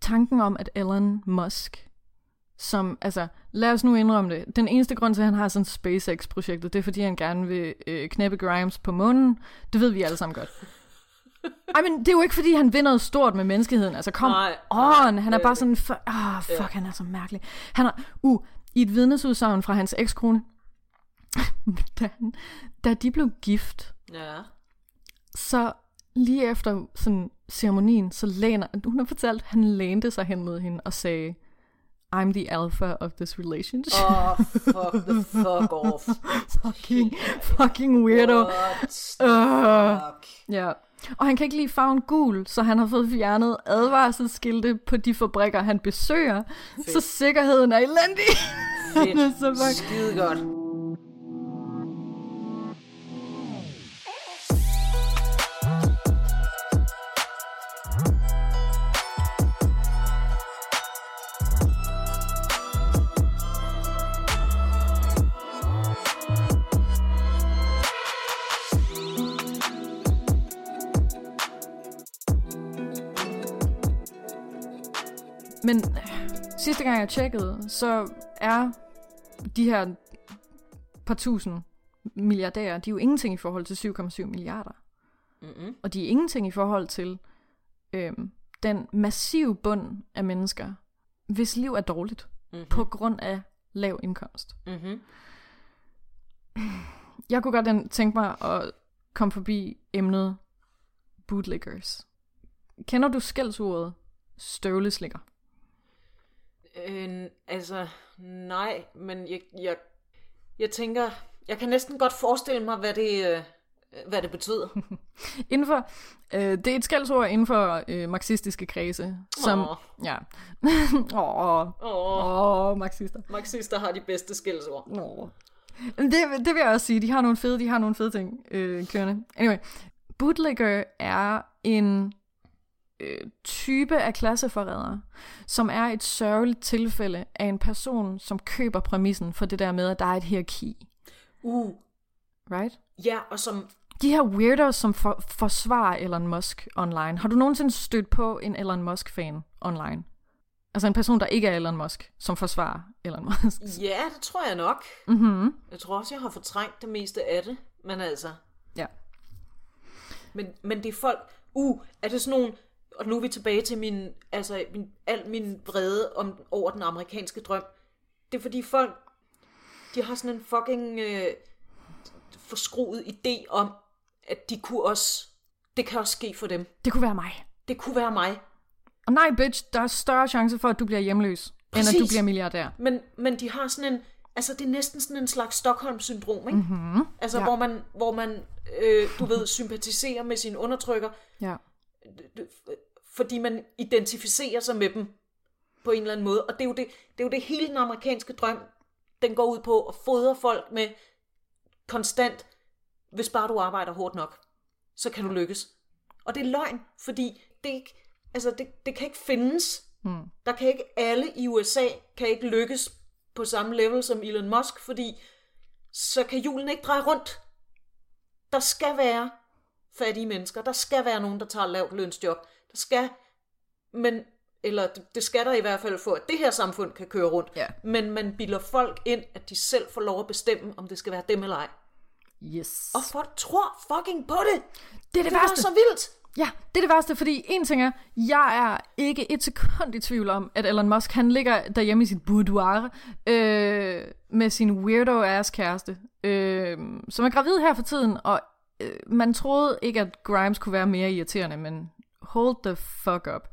tanken om, at Elon Musk, som, altså, lad os nu indrømme det, den eneste grund til, at han har sådan SpaceX-projektet, det er, fordi han gerne vil øh, knæppe Grimes på månen. Det ved vi alle sammen godt. Ej, men det er jo ikke, fordi han vinder noget stort med menneskeheden. Altså, kom Nej, on. Han er bare sådan, for, ah, fuck, han er så mærkelig. Han har, uh, i et vidnesudsagn fra hans ekskone, da, da de blev gift, Ja. så lige efter sådan ceremonien, så læner, hun har fortalt, han lænede sig hen mod hende og sagde, I'm the alpha of this relationship. Oh, fuck the fuck off. fucking, fucking weirdo. What? Uh, Fuck. ja. Og han kan ikke lide farven gul, så han har fået fjernet advarselsskilte på de fabrikker, han besøger, så sikkerheden er elendig. Fedt. så fuck. Skide godt. Men øh, sidste gang jeg tjekkede, så er de her par tusind milliardærer, de er jo ingenting i forhold til 7,7 milliarder. Mm-hmm. Og de er ingenting i forhold til øhm, den massive bund af mennesker, hvis liv er dårligt Mm-hmm. på grund af lav indkomst. Mm-hmm. Jeg kunne godt tænke mig at komme forbi emnet bootlickers. Kender du skældsordet støvleslikker? Øh, altså, nej, men jeg, jeg, jeg tænker, jeg kan næsten godt forestille mig, hvad det, øh, hvad det betyder. Inden for, øh, det er et skældsord inden for øh, marxistiske kredse, som, Åh. ja, åh, Åh, åh, marxister. marxister har de bedste skældsord. Åh. Men Det, det vil jeg også sige, de har nogle fede, de har nogle fede ting øh, kørende. Anyway, bootlegger er en øh, type af klasseforrædere, som er et sørgeligt tilfælde af en person, som køber præmissen for det der med, at der er et hierarki. Uh, Right? ja, og som, De her weirdos, som for, forsvarer Elon Musk online. Har du nogensinde stødt på en Elon Musk-fan online? Altså en person, der ikke er Elon Musk, som forsvarer Elon Musk. ja, det tror jeg nok. Mm-hmm. Jeg tror også, jeg har fortrængt det meste af det, men altså, Ja. men, men det er folk, uh, er det sådan nogle, og nu er vi tilbage til min, altså, min, al min vrede om, over den amerikanske drøm. Det er fordi folk, de har sådan en fucking øh, forskruet idé om, at de kunne også, det kan også ske for dem. Det kunne være mig. Det kunne være mig. Og nej, bitch, der er større chance for, at du bliver hjemløs, Præcis. end at du bliver milliardær. Men, men de har sådan en, altså det er næsten sådan en slags Stockholm-syndrom, ikke? Mm-hmm. Altså Ja. ja. hvor man, hvor man øh, du ved, sympatiserer med sin undertrykker, Ja. Fordi man identificerer sig med dem på en eller anden måde. Og det er jo det, det, er jo det hele den amerikanske drøm, den går ud på at fodre folk med konstant, hvis bare du arbejder hårdt nok, så kan du lykkes. Og det er løgn, fordi det, ikke, altså det, det kan ikke findes. Hmm. Der kan ikke alle i USA kan ikke lykkes på samme level som Elon Musk, fordi så kan julen ikke dreje rundt. Der skal være fattige mennesker. Der skal være nogen, der tager lavt lønsjob. Der skal, men, eller det- det skal der i hvert fald for, at det her samfund kan køre rundt. Ja. Men man bilder folk ind, at de selv får lov at bestemme, om det skal være dem eller ej. Yes. Og folk tror fucking på det. det er det Det er værste. så vildt. Ja, det er det værste, fordi en ting er, jeg er ikke et sekund i tvivl om, at Elon Musk, han ligger derhjemme i sit boudoir øh, med sin weirdo-ass kæreste, øh, som er gravid her for tiden, og øh, man troede ikke, at Grimes kunne være mere irriterende, men hold the fuck up.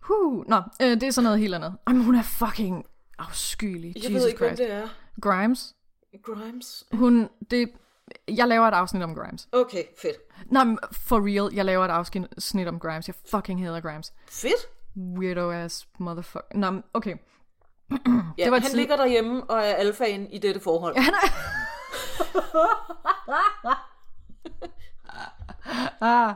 Huh. Nå, øh, det er sådan noget helt andet. Jamen, hun er fucking afskyelig. Jeg Jesus ved ikke, Christ. hvem det er. Grimes, Grimes. hun, det, jeg laver et afsnit om Grimes. Okay, fedt. Nej, men for real, jeg laver et afsnit om Grimes. Jeg fucking hader Grimes. Fedt. Weirdo ass motherfucker. Nå, okay. Ja, Det var han tid- ligger derhjemme og er alfaen i dette forhold. Er... ah. Ah,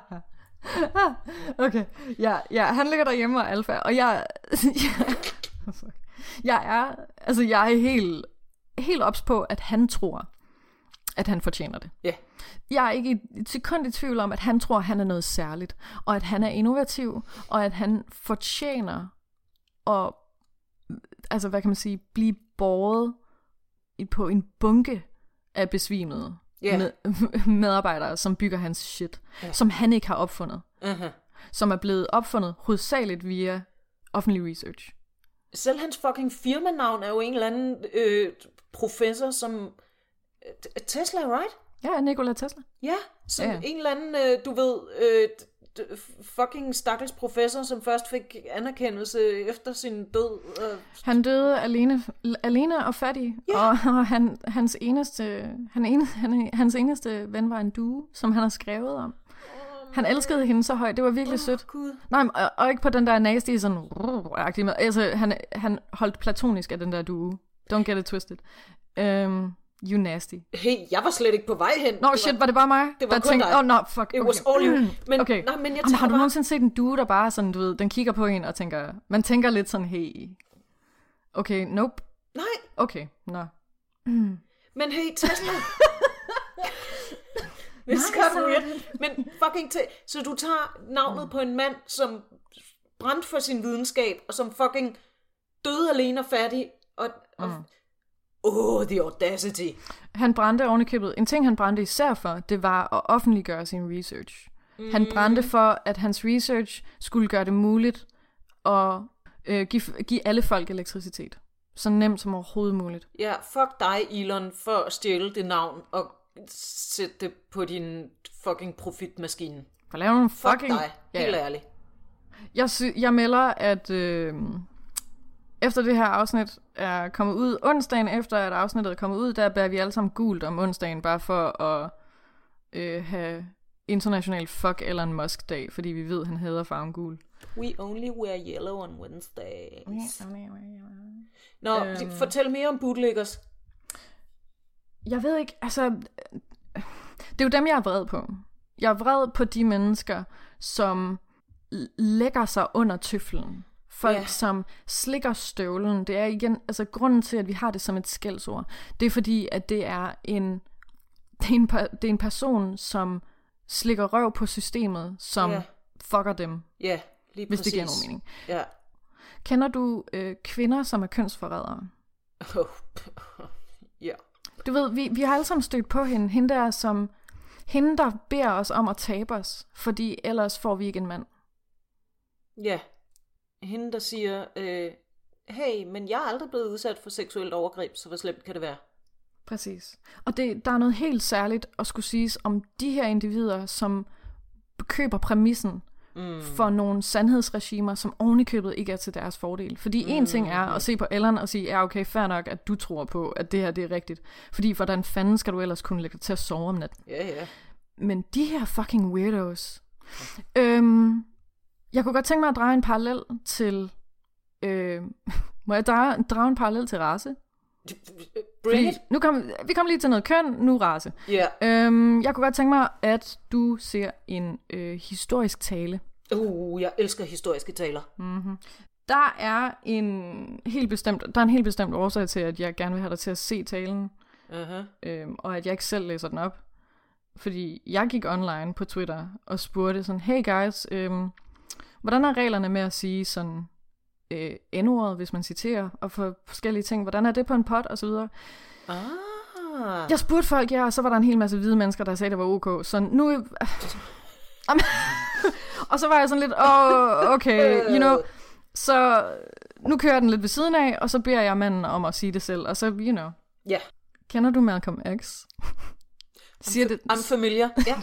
okay, ja, ja, han ligger derhjemme og alfa, og jeg, jeg, jeg er, altså jeg er helt, helt ops på, at han tror, at han fortjener det. Ja. Jeg er ikke et sekund i tvivl om, at han tror, at han er noget særligt, og at han er innovativ, og at han fortjener at, altså hvad kan man sige, blive båret på en bunke af besvimede Ja. med, medarbejdere, som bygger hans shit, Ja. som han ikke har opfundet, Uh-huh. som er blevet opfundet hovedsageligt via offentlig research. Selv hans fucking firmanavn er jo en eller anden øh, professor, som... øh, Tesla, right? Ja, Nikola Tesla. Ja, som Ja. en eller anden, øh, du ved, øh, fucking stakkels professor, som først fik anerkendelse efter sin død. Han døde alene, alene og fattig, Ja. og, og han, hans, eneste, han, ene, han, hans eneste ven var en due, som han har skrevet om. Han elskede hende så højt, det var virkelig sødt. Gud. Nej, og, og ikke på den der nasty sådan. Altså, han, han holdt platonisk af den der due. Don't get it twisted. Um, you nasty. Hey, jeg var slet ikke på vej hen. Nå, Det shit, var det bare mig? det var der kun tænkte, dig. oh, no, fuck. It okay. was all you. Men, okay. nej, men jeg Jamen, har du bare, nogensinde set en due, der bare sådan, du ved, den kigger på en og tænker, man tænker lidt sådan, hey, okay, nope, nej, okay, nå. men hey, Tesla. Er så weird. Men fucking te- Så du tager navnet på en mand, som brændte for sin videnskab, og som fucking døde alene og fattig, og... og Mm. Oh, the audacity. Han brændte ovenikøbet. En ting, han brændte især for, det var at offentliggøre sin research. Han brændte for, at hans research skulle gøre det muligt at øh, give, give alle folk elektricitet. Så nemt som overhovedet muligt. Ja, fuck dig, Elon, for at stjæle det navn og sætte det på din fucking profitmaskine. For lave nogle Fuck fucking... dig, helt ærligt. Jeg, sy- jeg melder, at øh, efter det her afsnit er kommet ud, onsdagen efter at afsnittet er kommet ud, der bærer vi alle sammen gult om onsdagen, bare for at øh, have international fuck Elon Musk dag, fordi vi ved, at han hader farven gul. We only wear yellow on Wednesdays. Nå, Øhm. fortæl mere om bootleggers. Jeg ved ikke, altså... Det er jo dem, jeg er vred på. Jeg er vred på de mennesker, som lægger sig under tøflen. Folk, Ja. som slikker støvlen. Det er igen, altså grunden til, at vi har det som et skældsord, det er fordi, at det er en, det er en, det er en person, som slikker røv på systemet, som Ja. fucker dem, Ja, lige hvis præcis. det giver nogen mening. Ja. Kender du øh, kvinder, som er kønsforrædere? Oh. ja. Du ved, vi, vi har alle sammen stødt på hende. Hende der, som, hende, der beder os om at tabe os, fordi ellers får vi ikke en mand. Ja. Hende, der siger, øh, hey, men jeg er aldrig blevet udsat for seksuelt overgreb, så hvor slemt kan det være? Præcis. Og det, der er noget helt særligt at skulle siges om de her individer, som køber præmissen mm. for nogle sandhedsregimer, som ovenikøbet ikke er til deres fordel. Fordi en ting er at se på Ellen og sige, ja okay, fair nok, at du tror på, at det her det er rigtigt. Fordi hvordan fanden skal du ellers kunne lægge dig til at sove om natten? Ja, ja. Men de her fucking weirdos. Øhm, jeg kunne godt tænke mig at drage en parallel til... Øh, må jeg drage, drage en parallel til race? Bring it. nu kom, vi kom lige til noget køn, nu race. Ja. Øhm, jeg kunne godt tænke mig, at du ser en øh, historisk tale. Uh, jeg elsker historiske taler. Der er en helt bestemt, der er en helt bestemt årsag til, at jeg gerne vil have dig til at se talen, Uh-huh. øhm, og at jeg ikke selv læser den op. Fordi jeg gik online på Twitter og spurgte sådan, hey guys, øhm, hvordan er reglerne med at sige sådan øh, N-ordet, hvis man citerer, og for forskellige ting, hvordan er det på en pot, og så videre. Ah. Jeg spurgte folk, ja, og så var der en hel masse hvide mennesker, der sagde, det var ok. Så nu... og så var jeg sådan lidt, åh, oh, okay, you know. Så nu kører jeg den lidt ved siden af, og så beder jeg manden om at sige det selv. Og så, you know. Ja. Kender du Malcolm X? Siger det, I'm familiar. Ja.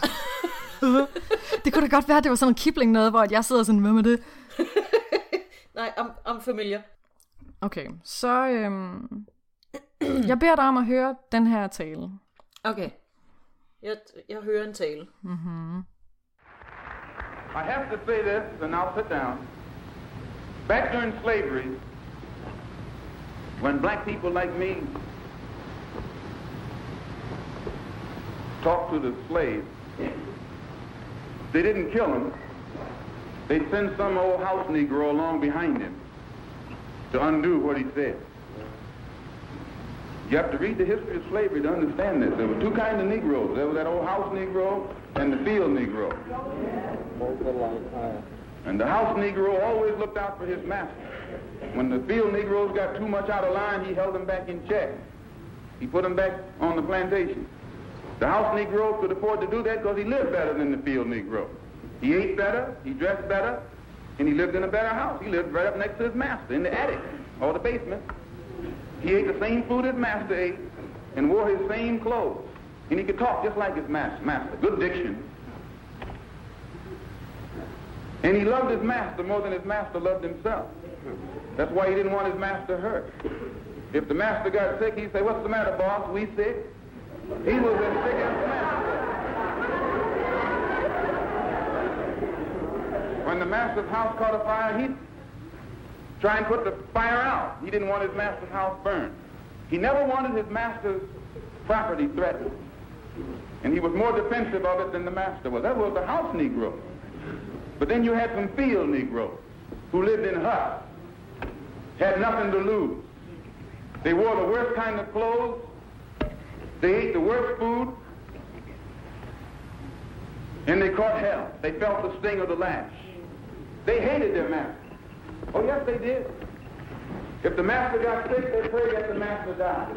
det kunne da godt være, at det var sådan en kibling noget, hvor jeg sidder sådan, hvad med det? Nej, I'm, I'm familiar. Okay, så øhm, jeg beder dig om at høre den her tale. Okay. Jeg, jeg hører en tale. I have to say this, and I'll sit down. Back during slavery, when black people like me talked to the slaves, they didn't kill him. They'd send some old house Negro along behind him to undo what he said. You have to read the history of slavery to understand this. There were two kinds of Negroes. There was that old house Negro and the field Negro. And the house Negro always looked out for his master. When the field Negroes got too much out of line, he held them back in check. He put them back on the plantation. The house Negro could afford to do that because he lived better than the field Negro. He ate better, he dressed better, and he lived in a better house. He lived right up next to his master in the attic or the basement. He ate the same food his master ate and wore his same clothes. And he could talk just like his master. master. Good diction. And he loved his master more than his master loved himself. That's why he didn't want his master hurt. If the master got sick, he'd say, what's the matter, boss? We sick? He was as the master. When the master's house caught a fire, he'd try and put the fire out. He didn't want his master's house burned. He never wanted his master's property threatened. And he was more defensive of it than the master was. That was the house Negro. But then you had some field Negroes who lived in huts, had nothing to lose. They wore the worst kind of clothes. They ate the worst food. And they caught hell. They felt the sting of the lash. They hated their master. Oh, yes, they did. If the master got sick, they prayed that the master died.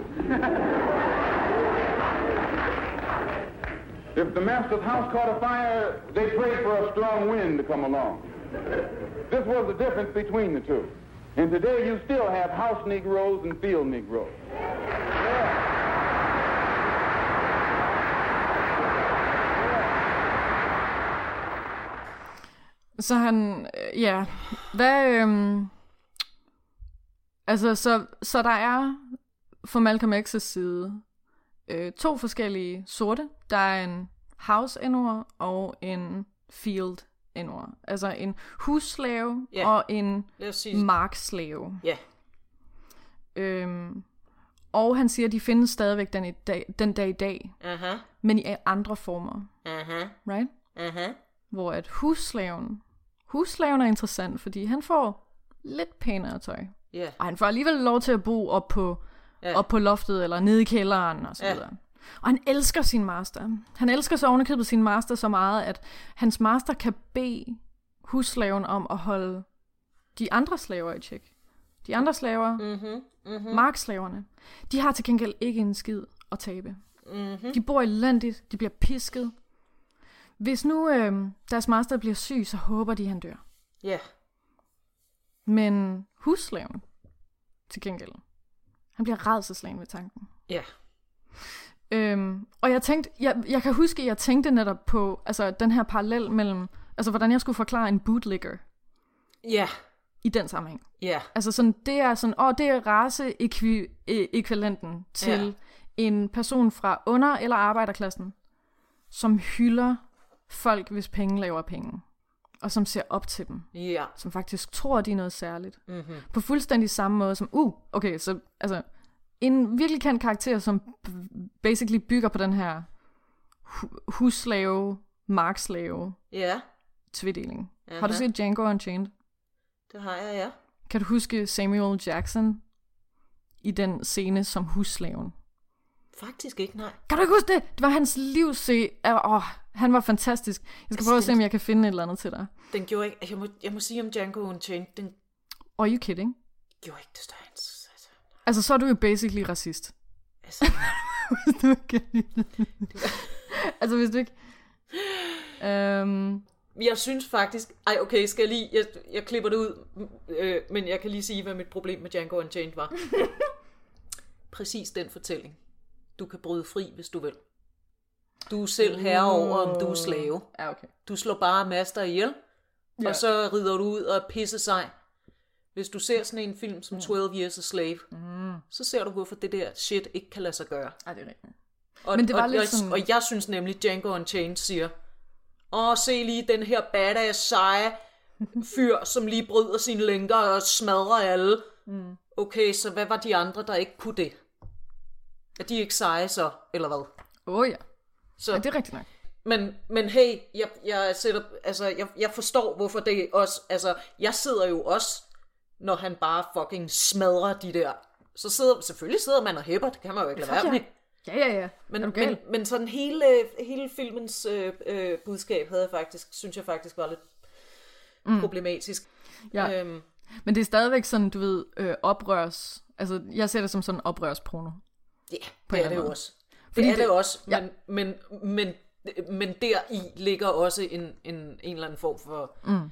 if the master's house caught a fire, they prayed for a strong wind to come along. This was the difference between the two. And today you still have house Negroes and field Negroes. Yeah. Så han, øh, ja, hvad, øhm, altså, så, så der er fra Malcolm X's side øh, to forskellige sorte. Der er en house endord og en field endord. Altså en husslave Ja. og en markslave. ja, Øhm, og han siger, at de findes stadigvæk den, i dag, den dag i dag, aha, men i andre former. aha, Right? aha, Hvor at husslaven, husslaven er interessant, fordi han får lidt pænere tøj. ja, Og han får alligevel lov til at bo op på, ja. op på loftet, eller nede i kælderen, og så videre. Og han elsker sin master. Han elsker så ovenikøbet sin master så meget, at hans master kan bede husslaven om at holde de andre slaver i tjek. De andre slaver, mm-hmm, mm-hmm. markslaverne, de har til gengæld ikke en skid at tabe. Mm-hmm. De bor elendigt, de bliver pisket. Hvis nu øh, deres master bliver syg, så håber de, han dør. ja, Men husslaven, til gengæld, han bliver redselslagen ved tanken. ja, Øhm, og jeg tænkte, jeg, jeg kan huske, at jeg tænkte netop på altså, den her parallel mellem, altså hvordan jeg skulle forklare en bootligger ja, i den sammenhæng. ja, Altså sådan, det er sådan, åh, det er race-ekvivalenten til Ja. ja. en person fra under- eller arbejderklassen, som hylder folk, hvis penge laver penge, og som ser op til dem, ja, som faktisk tror, de er noget særligt. Mhm. Mm-hmm. På fuldstændig samme måde som, uh, okay, så altså, en virkelig kendt karakter, som basically bygger på den her hu- husslave, markslave ja, tvedeling. Har Aha. du set Django Unchained? det har jeg, ja. Kan du huske Samuel Jackson i den scene som husslaven? Faktisk ikke, nej. Kan du ikke huske det? Det var hans livsscene. Åh, han var fantastisk. Jeg skal prøve at se, om jeg kan finde et eller andet til dig. Den gjorde ikke, jeg må, jeg må sige om Django Unchained, den Are you kidding? gjorde ikke det større altså, Altså, så er du jo basically racist. altså, hvis du ikke kan lide det. altså, hvis du ikke... Øhm, Jeg synes faktisk... Ej, okay, skal jeg lige... Jeg, jeg klipper det ud, øh, men jeg kan lige sige, hvad mit problem med Django Unchained var. Præcis den fortælling. Du kan bryde fri, hvis du vil. Du er selv herre over, om du er slave. ja, okay. Du slår bare master ihjel, Ja. og så rider du ud og er pisse sej. Hvis du ser sådan en film som 12 Years a Slave, mm. så ser du, hvorfor det der shit ikke kan lade sig gøre. Ej, det er rigtigt. Og, Men det var og, lidt og, sådan- og jeg synes nemlig, Django Unchained siger, åh, se lige den her badass seje fyr, som lige bryder sine lænker og smadrer alle. Mm. Okay, så hvad var de andre, der ikke kunne det? Er de ikke seje så, eller hvad? Åh oh, ja. Så, ja, det er rigtigt nok. men, men hey, jeg, jeg, sætter, altså, jeg, jeg forstår, hvorfor det også... Altså, jeg sidder jo også, når han bare fucking smadrer de der... Så sidder, selvfølgelig sidder man og hæpper, det kan man jo ikke lade være med. Ja, ja, ja. Men, men, men sådan hele, hele filmens øh, øh, budskab havde jeg faktisk, synes jeg faktisk var lidt mm. problematisk. Ja. Øhm, Men det er stadigvæk sådan, du ved, øh, oprørs... Altså, jeg ser det som sådan oprørsporno. ja, På det en er det jo anden også. Det Fordi er det det- også, ja. men, men, men, men der i ligger også en, en, en eller anden form for mm.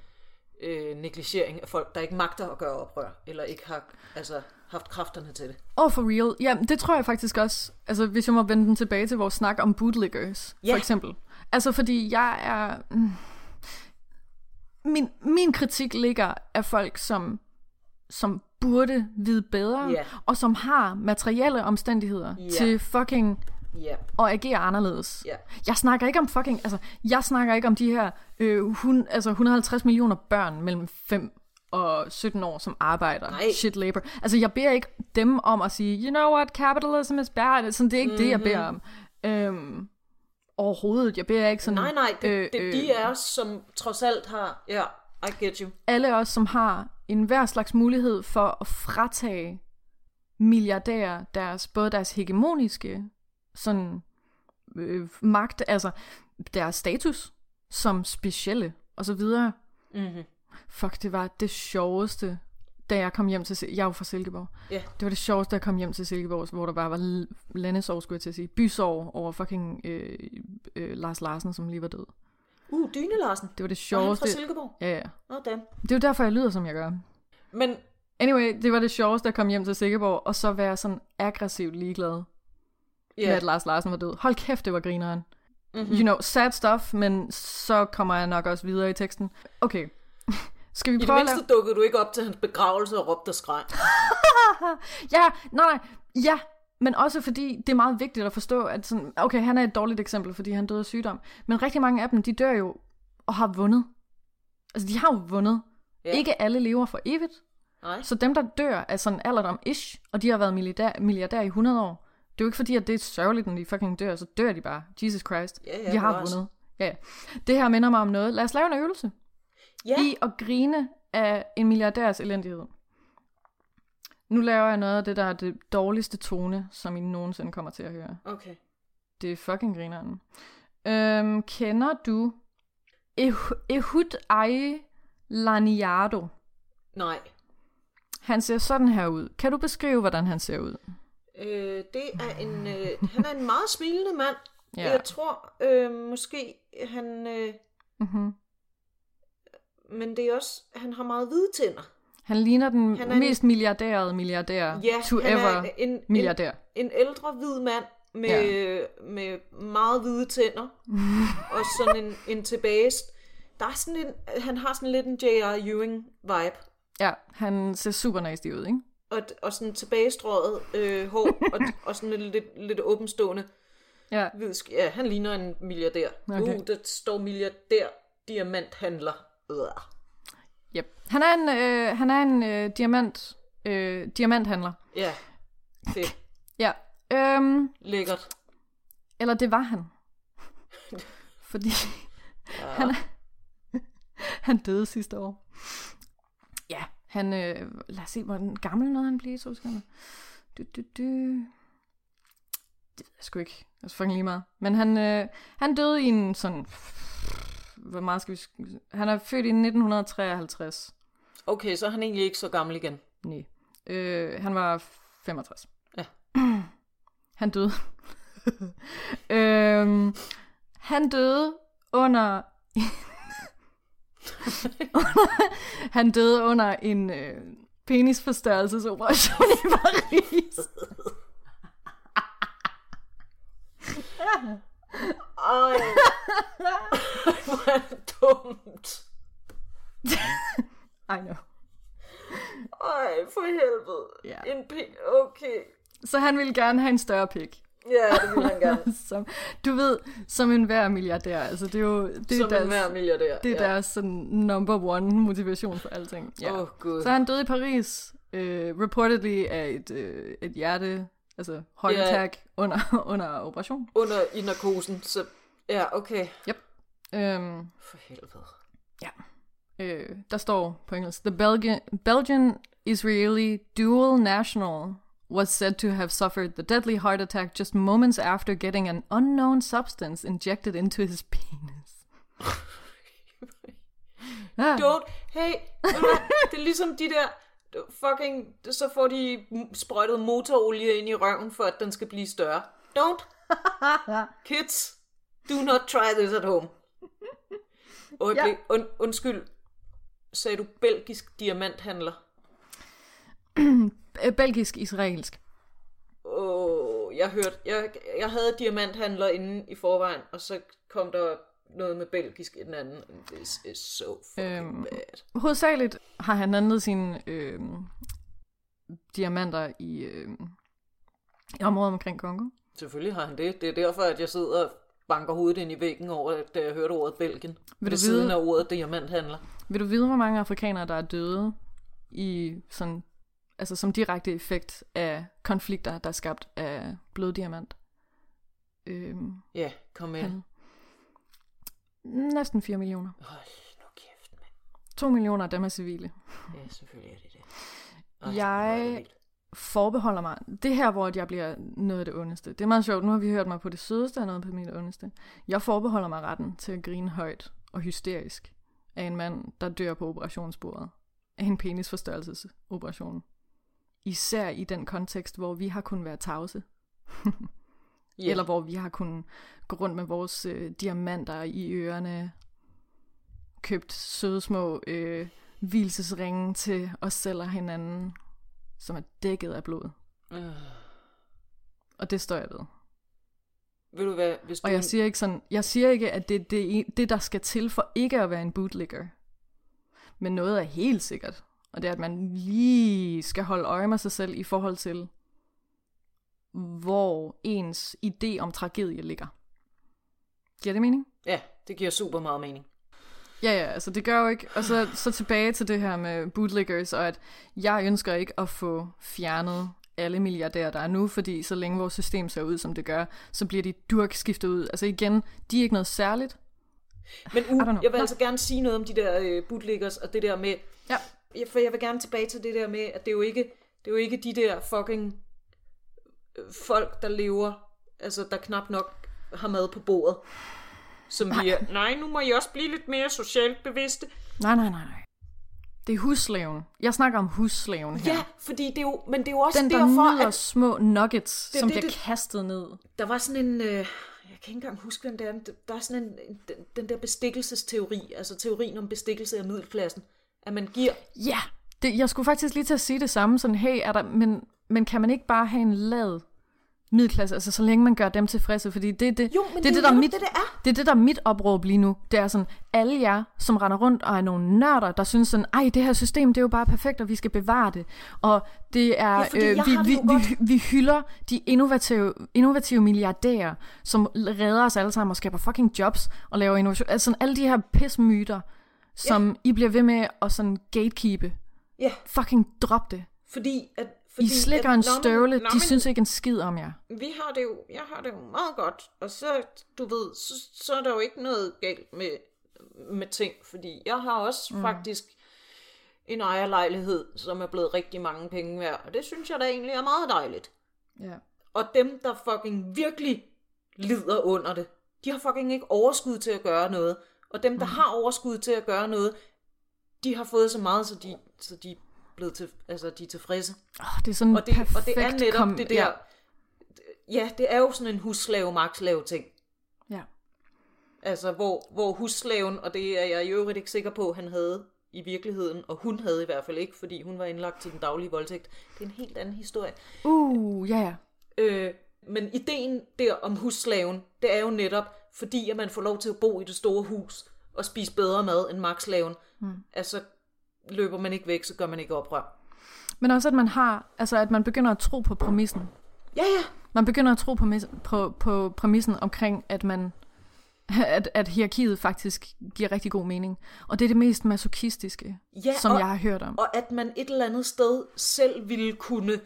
øh, negligering af folk, der ikke magter at gøre oprør, eller ikke har altså, haft kræfterne til det. Oh, for real. Ja, det tror jeg faktisk også. Altså, hvis jeg må vende den tilbage til vores snak om bootliggers, Ja. for eksempel. Altså, fordi jeg er... mm, Min, min kritik ligger af folk, som, som burde vide bedre, Ja. og som har materielle omstændigheder Ja. til fucking Ja, at agere anderledes. ja. Jeg snakker ikke om fucking, altså, jeg snakker ikke om de her øh, hun, altså 150 millioner børn mellem 5 og 17 år, som arbejder Nej. shit labor. Altså, jeg beder ikke dem om at sige, you know what, capitalism is bad. Sådan, det er ikke mm-hmm. det, jeg beder om. Øhm, overhovedet. Jeg beder ikke sådan... Nej, nej, det, øh, det, de er os, som trods alt har... Ja, I get you. alle os, som har en hver slags mulighed for at fratage milliardærer deres, både deres hegemoniske sådan, øh, magt, altså deres status som specielle og så videre. Mm-hmm. Fuck, det var det sjoveste, da jeg kom hjem til... Jeg er jo fra Silkeborg. Ja. Det var det sjoveste, da jeg kom hjem til Silkeborg, hvor der bare var l- landesår, skulle jeg til at sige. Bysår over fucking øh, øh, Lars Larsen, som lige var død. Uh, Dyne Larsen. Det var det Var han fra sjoveste. Silkeborg? Ja, ja. Åh, oh, damn. Det er jo derfor, jeg lyder, som jeg gør. Men Anyway, det var det sjoveste at komme hjem til Sikkerborg, og så være sådan aggressivt ligeglad ja, med, at Lars Larsen var død. Hold kæft, det var grineren. Mhm. Mm-hmm. You know, sad stuff, men så kommer jeg nok også videre i teksten. Okay, skal vi i det prøve at mindste dukkede du ikke op til hans begravelse og råbte og skreg. lave... Ja, nej, ja, men også fordi det er meget vigtigt at forstå, at sådan, okay, han er et dårligt eksempel, fordi han døde af sygdom, men rigtig mange af dem, de dør jo og har vundet. Altså, de har jo vundet. Ja. Ikke alle lever for evigt. Nej. Så dem, der dør af sådan alderdom-ish, og de har været milliardær, milliardær i 100 år, det er jo ikke fordi, at det er sørgeligt, når de fucking dør, så dør de bare. Jesus Christ. Ja, ja, de har vundet. Ja, ja. Det her minder mig om noget. Lad os lave en øvelse Ja, i at grine af en milliardærs elendighed. Nu laver jeg noget af det, der er det dårligste tone, som I nogensinde kommer til at høre. okay. Det er fucking grineren. Øhm, kender du Eh- Ehud Eye Laniardo? Nej. Han ser sådan her ud. Kan du beskrive, hvordan han ser ud? Øh, det er en, øh, han er en meget smilende mand. Ja. Jeg tror øh, måske, han... Øh, Mm-hmm. men det er også, han har meget hvide tænder. Han ligner den Han er en- mest milliardærede milliardær Ja, to han ever er en, milliardær. En, en ældre hvid mand med, ja. med meget hvide tænder. og sådan en, en tilbage... Der er sådan en, han har sådan lidt en J.R. Ewing-vibe. Ja, han ser super nice ud, ikke? Og, og sådan tilbagestrøget øh, hår, og, og sådan lidt, lidt, lidt åbenstående Ja, hvid sk- Ja, han ligner en milliardær. Okay. Uh, der står milliardær diamanthandler. Øh. yep. Han er en, øh, han er en øh, diamant, øh, diamanthandler. Ja, fedt. Ja, øhm, Lækkert. eller det var han. Fordi ja. han, han døde sidste år. Ja, han, øh, lad os se, hvor den gamle noget han blev, to sekunder. Du, du, du. Det ved jeg sgu ikke. Det er fucking lige meget. Men han, øh, han døde i en sådan... Hvor meget skal vi... Han er født i 1953. Okay, så er han egentlig ikke så gammel igen. Nej. Øh, han var 65. Ja. Han døde. øhm, han døde under... han døde under en øh, penisforstørrelsesoperation i Paris. Ej, hvor er det dumt. I know. Ej, for helvede. Ja. En pik. Okay. Så han ville gerne have en større pik. Ja, det vil han gerne. Som, du ved, som en hver milliardær. Altså, det er jo det er Som deres, en hver milliardær. det er ja. deres sådan, number one motivation for alting. Åh, oh, gud. Så han døde i Paris, øh, reportedly af et, øh, et hjerte, altså heart Ja. attack under, under operation. Under i narkosen, så... Ja, okay. Øhm, For helvede. øh, der står på engelsk, The Belgian, Belgian Israeli dual national was said to have suffered the deadly heart attack just moments after getting an unknown substance injected into his penis. Ja. Don't. Hey, det er ligesom de der fucking... Så får de sprøjtet motorolie ind i røven, for at den skal blive større. Don't. Kids, do not try this at home. Okay, Ja. und, undskyld. Sagde du belgisk diamanthandler? Øh, Belgisk-israelsk. Åh, jeg hørte, jeg, jeg havde diamanthandler inde i forvejen, og så kom der noget med belgisk i den anden. This is so fucking Øhm. bad. Hovedsageligt har han landet sine øh, diamanter i, øh, i området omkring Kongo. Selvfølgelig har han det. Det er derfor, at jeg sidder og banker hovedet ind i væggen over, da jeg hørte ordet Belgien. Vil Ved du siden vide- af ordet diamanthandler. Vil du vide, hvor mange afrikanere, der er døde i sådan, altså som direkte effekt af konflikter, der er skabt af bloddiamant? Øhm, Ja, kom med. han, næsten 4 millioner. Hold nu kæft, mand. 2 millioner af dem er civile. Ja, selvfølgelig er det det. Ej, Jeg- er forbeholder mig. Det her, hvor jeg bliver noget af det ondeste. Det er meget sjovt. Nu har vi hørt mig på det sødeste og noget på mit ondeste. Jeg forbeholder mig retten til at grine højt og hysterisk af en mand, der dør på operationsbordet af en penisforstørrelsesoperation. Især i den kontekst, hvor vi har kunnet være tavse. Ja. Eller hvor vi har kunnet gå rundt med vores øh, diamanter i ørerne. Købt søde små øh, hvilesesringe til os selv og hinanden, som er dækket af blod. Øh. Og det står jeg ved. Ved du hvad, hvis du... Og jeg siger ikke sådan, jeg siger ikke, at det er det, det, der skal til for ikke at være en bootlegger. Men noget er helt sikkert. Og det er, at man lige skal holde øje med sig selv i forhold til, hvor ens idé om tragedie ligger. Giver det mening? Ja, det giver super meget mening. Ja, ja, altså det gør jo ikke. Og så, så tilbage til det her med bootleggers, og at jeg ønsker ikke at få fjernet alle milliardærer, der er nu, fordi så længe vores system ser ud, som det gør, så bliver de durk skiftet ud. Altså igen, de er ikke noget særligt. Men know. jeg vil altså gerne sige noget om de der øh, bootleggers, og det der med... Ja. For jeg vil gerne tilbage til det der med, at det er jo ikke, det er jo ikke de der fucking øh, folk, der lever, altså der knap nok har mad på bordet, som vi er, nej, nu må I også blive lidt mere socialt bevidste. Nej, nej, nej, nej. Det er husslaven. Jeg snakker om husslaven her. Ja, fordi det er jo, men det er jo også Den, der derfor, at små nuggets, Det som det, bliver det- kastet ned. der var sådan en, øh, jeg kan ikke engang huske, hvem det er, der er sådan en- den, den der bestikkelsesteori, altså teorien om bestikkelse af middelklassen, at man giver Ja, det, jeg skulle faktisk lige til at sige det samme. Sådan, hey, er der, men, men kan man ikke bare have en lad middelklasse, altså så længe man gør dem tilfredse, fordi det, det, Jo, det, det er det, der er mit, det, det er. det er det, der er mit opråb lige nu. Det er sådan, alle jer, som render rundt og er nogle nørder, der synes sådan, ej, det her system, det er jo bare perfekt, og vi skal bevare det. Og det er, Ja, øh, vi, vi, godt. vi, vi hylder de innovative, innovative milliardærer, som redder os alle sammen og skaber fucking jobs og laver innovation. Altså sådan alle de her pismyter, som ja. I bliver ved med at sådan gatekeepe. Ja, Fucking drop det. fordi at... Fordi I slikker at, en støvle, nå, de men synes ikke en skid om jer. Vi har det jo, jeg har det jo meget godt, og så, du ved, så, så er der jo ikke noget galt med, med ting, fordi jeg har også mm. faktisk en ejerlejlighed, som er blevet rigtig mange penge værd, og det synes jeg da egentlig er meget dejligt. Ja. Og dem, der fucking virkelig lider under det, de har fucking ikke overskud til at gøre noget. Og dem, der har overskud til at gøre noget, de har fået så meget, så de, så de er blevet til, altså de er tilfredse. Oh, det er sådan Og det, perfekt og det er netop kom, det der, Ja. ja, det er jo sådan en husslave magtslave ting. ja. Altså, hvor, hvor husslaven, og det er jeg i øvrigt ikke sikker på, han havde i virkeligheden, og hun havde i hvert fald ikke, fordi hun var indlagt til den daglige voldtægt. Det er en helt anden historie. Uh, ja, ja. Øh, men ideen der om husslaven, det er jo netop, fordi at man får lov til at bo i det store hus, og spise bedre mad end magtslaven. Mm. Altså, løber man ikke væk, så gør man ikke oprør. Men også, at man har, altså at man begynder at tro på præmissen. Ja, ja. Man begynder at tro på, på, på præmissen omkring, at man at, at hierarkiet faktisk giver rigtig god mening. Og det er det mest masochistiske, Ja, som og- jeg har hørt om. Og at man et eller andet sted selv ville kunne,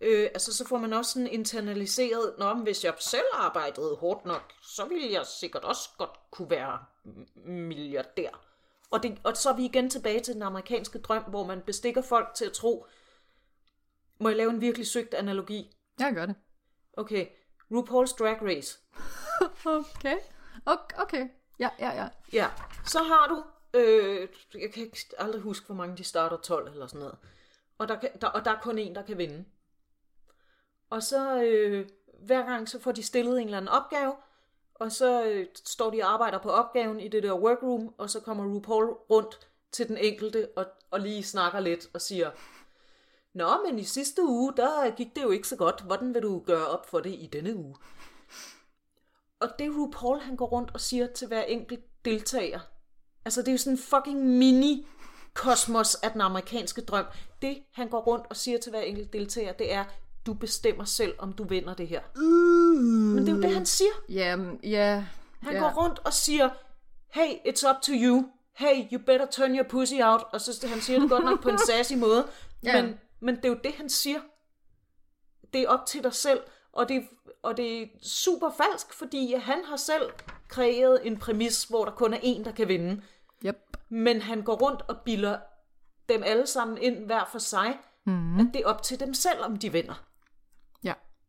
øh, altså så får man også sådan internaliseret, Nå, men hvis jeg selv arbejdede hårdt nok, så ville jeg sikkert også godt kunne være milliardær. Og, det, og så er vi igen tilbage til den amerikanske drøm, hvor man bestikker folk til at tro, må jeg lave en virkelig søgt analogi? Jeg gør det. Okay, RuPaul's Drag Race. Okay. Okay. okay. Ja, ja, ja. Ja, så har du Øh, jeg kan ikke aldrig huske, hvor mange de starter 12 eller sådan noget. Og der, kan, der, og der er kun en, der kan vinde. Og så øh, hver gang så får de stillet en eller anden opgave, og så øh, står de og arbejder på opgaven i det der workroom, og så kommer RuPaul rundt til den enkelte og, og lige snakker lidt og siger, Nå, men i sidste uge, der gik det jo ikke så godt. Hvordan vil du gøre op for det i denne uge? Og det RuPaul, han går rundt og siger til hver enkelt deltager. Altså, det er jo sådan en fucking mini kosmos af den amerikanske drøm. Det, han går rundt og siger til hver enkelt deltager, det er, du bestemmer selv, om du vinder det her. Men det er jo det, han siger. Ja, mm, ja. Han ja. går rundt og siger, hey, it's up to you. Hey, you better turn your pussy out. Og så han siger det godt nok på en sassy måde. Ja. Men, men det er jo det, han siger. Det er op til dig selv. Og det, og det er super falsk, fordi han har selv kreeret en præmis, hvor der kun er en, der kan vinde. Yep. Men han går rundt og bilder dem alle sammen ind hver for sig, mm. at det er op til dem selv, om de vinder.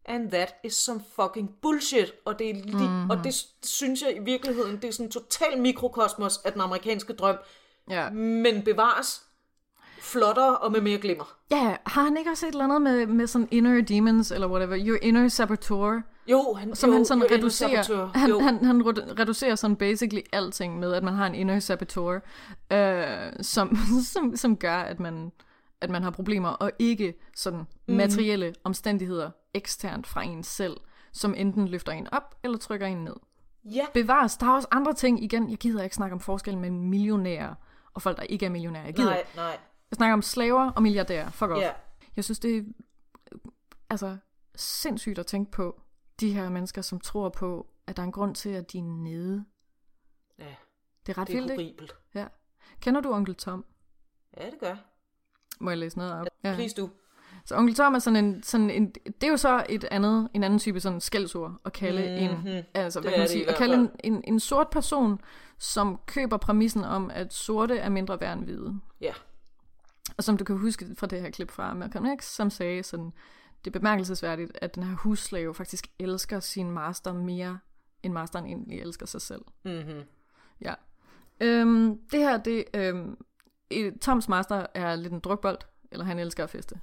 And that is some fucking bullshit. Og det, er li- mm-hmm. og det synes jeg i virkeligheden, det er sådan en total mikrokosmos af den amerikanske drøm, Ja. men bevares flottere og med mere glimmer. ja, har han ikke også et eller andet med, med sådan inner demons, eller whatever, your inner saboteur, Jo, han, som jo, han sådan jo, reducerer, han, Jo. han, han redu- reducerer sådan basically alting med, at man har en inner saboteur, øh, som, som, som gør, at man, at man har problemer, og ikke sådan Mhm. materielle omstændigheder eksternt fra en selv, som enten løfter en op, eller trykker en ned. Ja, Bevares, der er også andre ting, igen, jeg gider ikke snakke om forskellen mellem millionærer og folk, der ikke er millionærer. Jeg gider nej, nej. Jeg snakker om slaver og milliardærer. Fuck off. Ja. Jeg synes, det er altså, sindssygt at tænke på, de her mennesker, som tror på, at der er en grund til, at de er nede. Ja, Det er ret det er vildt, ikke? Ja. Kender du onkel Tom? Ja, det gør. Må jeg læse noget op? Ja. Please du. Så onkel Tom er sådan en, sådan en, det er jo så et andet, en anden type sådan skældsord at kalde mm-hmm. en, altså hvad Mhm. Det kan man sige, at kalde en, en, en sort person, som køber præmissen om, at sorte er mindre værd end hvide. Ja. Og som du kan huske fra det her klip fra Malcolm X, som sagde sådan, det er bemærkelsesværdigt, at den her husslave faktisk elsker sin master mere, end masteren egentlig elsker sig selv. Mm-hmm. Ja. Øhm, det her, det, øhm, Toms master er lidt en drukbold, eller han elsker at feste.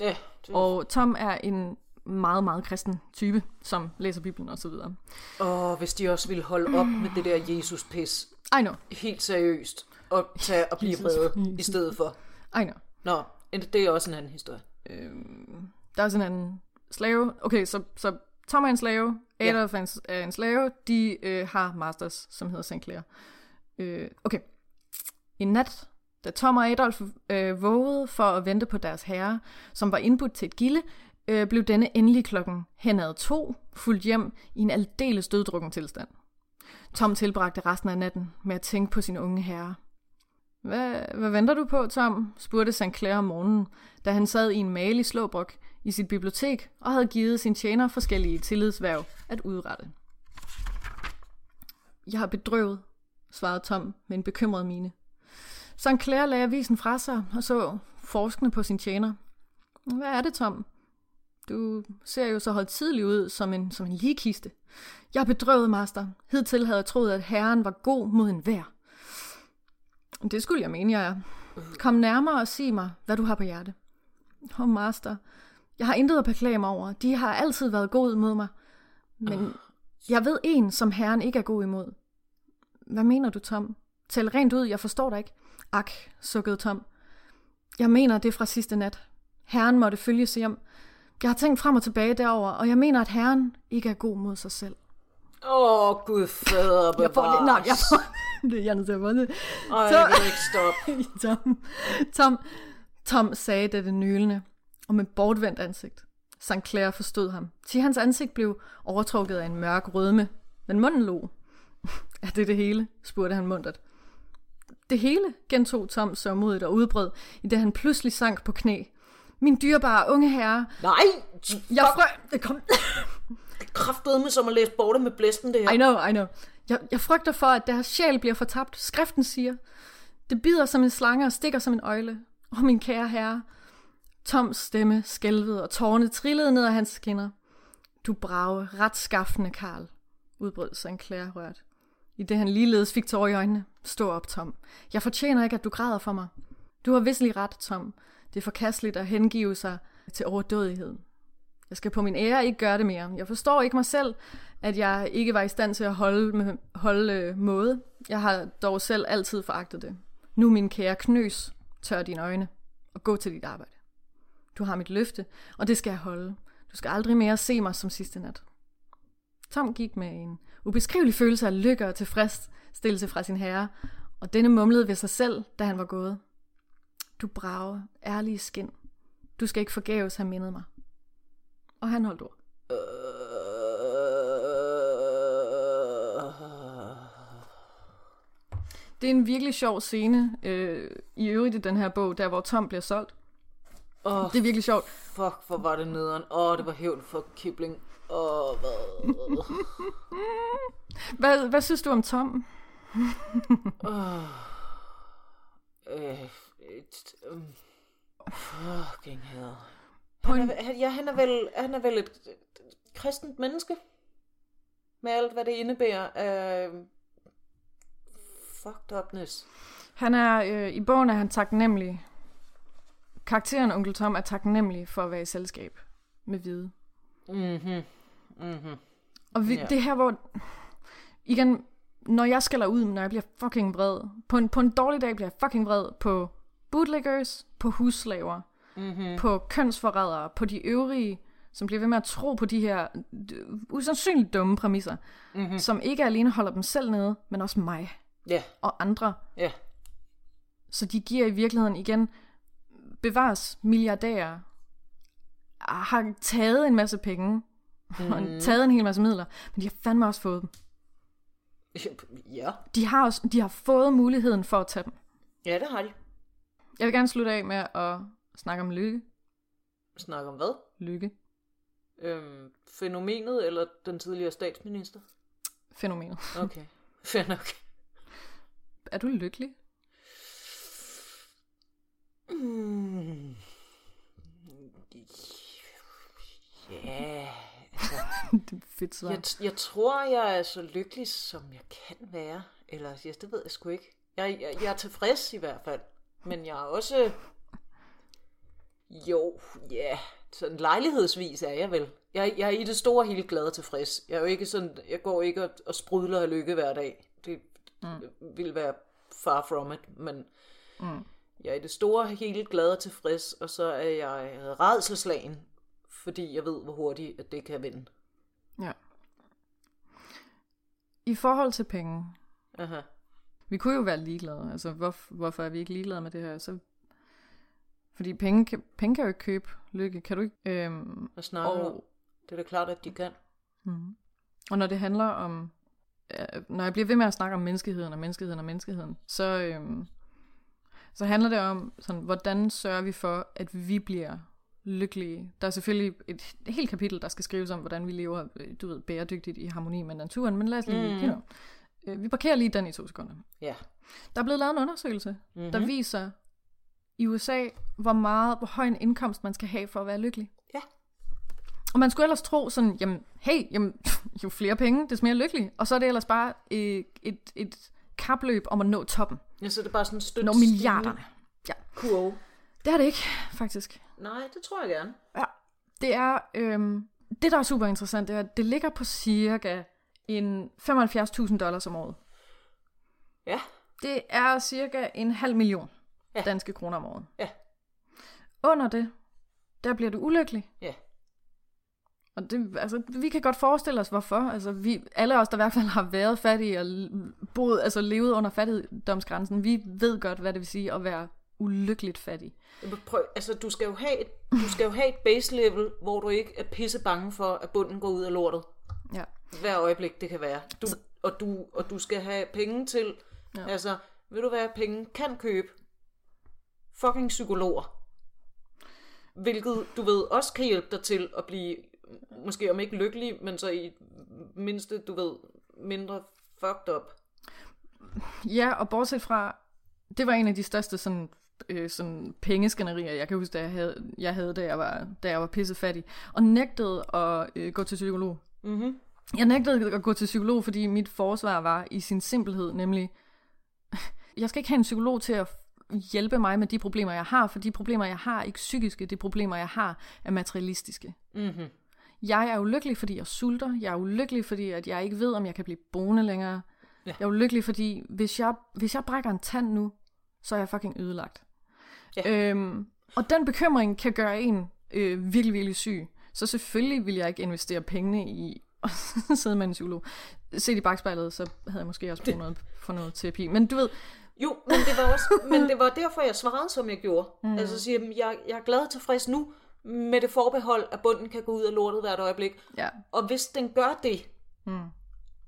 Ja, det, Og Tom er en meget, meget kristen type, som læser Bibelen og så videre. og hvis de også ville holde op med det der Jesus-pis, I know, helt seriøst, og tage og blive vrede i stedet for. I know. Nå, det er også en anden historie. Der er sådan en slave. Okay, så, så Tom er en slave, Adolf er en, er en slave. De øh, har masters, som hedder St. Clair. Øh, okay. En nat, da Tom og Adolf øh, vågede for at vente på deres herre, som var indbudt til et gilde, øh, blev denne endelig klokken henad to fuldt hjem i en aldeles døddrukken tilstand. Tom tilbragte resten af natten med at tænke på sin unge herre. Hvad, hvad venter du på, Tom? spurgte St. Clair om morgenen, da han sad i en malig slåbrok i sit bibliotek og havde givet sin tjener forskellige tillidsværv at udrette. Jeg har bedrøvet, svarede Tom med en bekymret mine. St. Clair lagde avisen fra sig og så forskende på sin tjener. Hvad er det, Tom? Du ser jo så holdt tidligt ud som en, som en ligekiste. Jeg bedrøvet, master. Hidtil havde jeg troet, at herren var god mod en vær. Det skulle jeg mene, jeg er. Kom nærmere og sig mig, hvad du har på hjerte. Åh, oh, master, jeg har intet at beklage mig over. De har altid været gode mod mig. Men jeg ved en, som herren ikke er god imod. Hvad mener du, Tom? Tal rent ud, jeg forstår dig ikke. Ak, sukkede Tom. Jeg mener, det er fra sidste nat. Herren måtte følge sig hjem. Jeg har tænkt frem og tilbage derover, og jeg mener, at herren ikke er god mod sig selv. Åh, oh, gud fader bevares. Jeg får det, nej, jeg får det, jeg er nødt til at få det. Ej, Så- jeg kan ikke stoppe. Tom, Tom, Tom sagde dette nølende og med bortvendt ansigt. St. Clair forstod ham, til hans ansigt blev overtrukket af en mørk rødme, men munden lå. Er det det hele? spurgte han muntert. Det hele, gentog Tom sørmodigt og udbrød, i det han pludselig sank på knæ. Min dyrebare unge herre, Nej, jeg frø... Det kom... kraftedeme som at læse borte med blæsten, det her. I know, I know. Jeg, jeg frygter for, at deres sjæl bliver fortabt. Skriften siger, det bider som en slange og stikker som en øjle. Åh, min kære herre. Toms stemme skælvede, og tårne trillede ned af hans kinder. Du brave, retskaffende, Karl, udbrød St. Clair rørt. I det han ligeledes fik tårer i øjnene. Stå op, Tom. Jeg fortjener ikke, at du græder for mig. Du har visselig ret, Tom. Det er forkasteligt at hengive sig til overdådighed. Jeg skal på min ære ikke gøre det mere. Jeg forstår ikke mig selv, at jeg ikke var i stand til at holde, med, holde øh, måde. Jeg har dog selv altid foragtet det. Nu, min kære knøs, tør dine øjne og gå til dit arbejde. Du har mit løfte, og det skal jeg holde. Du skal aldrig mere se mig som sidste nat. Tom gik med en ubeskrivelig følelse af lykke og tilfredsstillelse fra sin herre, og denne mumlede ved sig selv, da han var gået. Du brave, ærlige skin. Du skal ikke forgæves have mindet mig. Og han holdt ord. Det er en virkelig sjov scene øh, i øvrigt i den her bog, der hvor Tom bliver solgt. Åh, Det er virkelig sjovt. fuck, hvor var det nederen. Åh, det var hævn for Kipling. Åh, hvad? Hvad, hvad synes du om Tom? Øh, et, um, fucking hell. Han er, han, ja, han er vel, han er vel et, et, et kristent menneske. Med alt, hvad det indebærer af fucked upness. han er, øh, I bogen er han taknemmelig. Karakteren Onkel Tom er taknemmelig for at være i selskab med hvide. Mhm. Mhm. Og vi, ja. det her, hvor... Igen, når jeg skælder ud, når jeg bliver fucking vred. På en, på en dårlig dag bliver jeg fucking vred på bootleggers, på husslaver, Mhm. på kønsforrædere, på de øvrige, som bliver ved med at tro på de her usandsynligt dumme præmisser, Mhm. som ikke alene holder dem selv nede, men også mig Ja, og andre. ja. Så de giver i virkeligheden igen bevares milliardærer, har taget en masse penge, mm. og taget en hel masse midler, men de har fandme også fået dem. Ja, De har, også, de har fået muligheden for at tage dem. ja det har de. Jeg vil gerne slutte af med at snakke om lykke. Snak om hvad? Lykke. Øhm, fænomenet eller den tidligere statsminister? Fænomenet. Okay, fair nok. Er du lykkelig? Mm. Ja, altså, det er fedt svar. jeg, jeg tror, jeg er så lykkelig, som jeg kan være. Eller, ja, det ved jeg sgu ikke. Jeg, jeg, jeg er tilfreds i hvert fald. Men jeg er også... Jo, ja, sådan lejlighedsvis er jeg vel. Jeg, jeg er i det store hele glad og tilfreds. Jeg er jo ikke sådan, jeg går ikke og, og sprudler af lykke hver dag. Det mm. vil være far from it, men Mm. jeg er i det store hele glad og tilfreds, og så er jeg redselslagen, fordi jeg ved, hvor hurtigt at det kan vende. Ja. I forhold til penge. Aha. Vi kunne jo være ligeglade. Altså, hvor, hvorfor er vi ikke ligeglade med det her? Så, fordi penge, kan- penge kan jo ikke købe lykke. Kan du ikke? Øhm, Hvad snakker og, Det er da klart, at de kan. mm. og når det handler om... Øh, når jeg bliver ved med at snakke om menneskeheden og menneskeheden og menneskeheden, så, øhm, så handler det om, sådan, hvordan sørger vi for, at vi bliver lykkelige. Der er selvfølgelig et helt kapitel, der skal skrives om, hvordan vi lever, øh, du ved, bæredygtigt i harmoni med naturen, men lad os lige, Mm. you know, øh, vi parkerer lige den i to sekunder. Ja. Der er blevet lavet en undersøgelse, Mhm. mm-hmm. der viser i USA, hvor meget, hvor høj en indkomst man skal have for at være lykkelig. Ja. Og man skulle ellers tro sådan, jamen, hey, jamen, jo flere penge, des mere lykkelig. Og så er det ellers bare et, et, et kapløb om at nå toppen. Ja, så er det bare sådan en støt Nå milliarderne. Ja, kurve. det er det ikke, faktisk. Nej, det tror jeg gerne. Ja. Det er, øhm, det der er super interessant, det er, at det ligger på cirka en 75.000 dollars om året. Ja. Det er cirka en halv million Ja. danske kroner om året. Ja. Under det, der bliver du ulykkelig. Ja. Og det, altså, vi kan godt forestille os, hvorfor. Altså, vi, alle os, der i hvert fald har været fattige og boet, altså levet under fattigdomsgrænsen, vi ved godt, hvad det vil sige at være ulykkeligt fattig. Prøv, altså, du skal, jo have et, du skal jo have et base level, hvor du ikke er pisse bange for, at bunden går ud af lortet. Ja. Hver øjeblik, det kan være. Du, og, du, og du skal have penge til. Ja. altså, ved du hvad, penge kan købe? Fucking psykologer. Hvilket, du ved, også kan hjælpe dig til at blive, måske om ikke lykkelig, men så i mindste, du ved, mindre fucked up. Ja, og bortset fra, det var en af de største sådan, øh, sådan pengeskænderier, jeg kan huske, da jeg havde, jeg havde da, jeg var, da jeg var pissefattig, og nægtede at øh, gå til psykolog. Mhm. Jeg nægtede at gå til psykolog, fordi mit forsvar var i sin simpelhed, nemlig, jeg skal ikke have en psykolog til at hjælpe mig med de problemer, jeg har, for de problemer, jeg har, er ikke psykiske, de problemer, jeg har, er materialistiske. Mm-hmm. Jeg er ulykkelig, fordi jeg sulter. Jeg er ulykkelig, fordi at jeg ikke ved, om jeg kan blive boende længere. Ja. Jeg er ulykkelig, fordi hvis jeg, hvis jeg brækker en tand nu, så er jeg fucking ødelagt. Ja. Øhm, og den bekymring kan gøre en øh, virkelig, virkelig syg. Så selvfølgelig vil jeg ikke investere pengene i at sidde med en psykolog. Set i bagspejlet, så havde jeg måske også brug noget for noget terapi. Men du ved, Jo, men det var også, men det var derfor, jeg svarede, som jeg gjorde. Mm. Altså siger, jeg, jeg, jeg er glad og tilfreds nu, med det forbehold, at bunden kan gå ud af lortet hvert øjeblik. ja, Og hvis den gør det, Mm.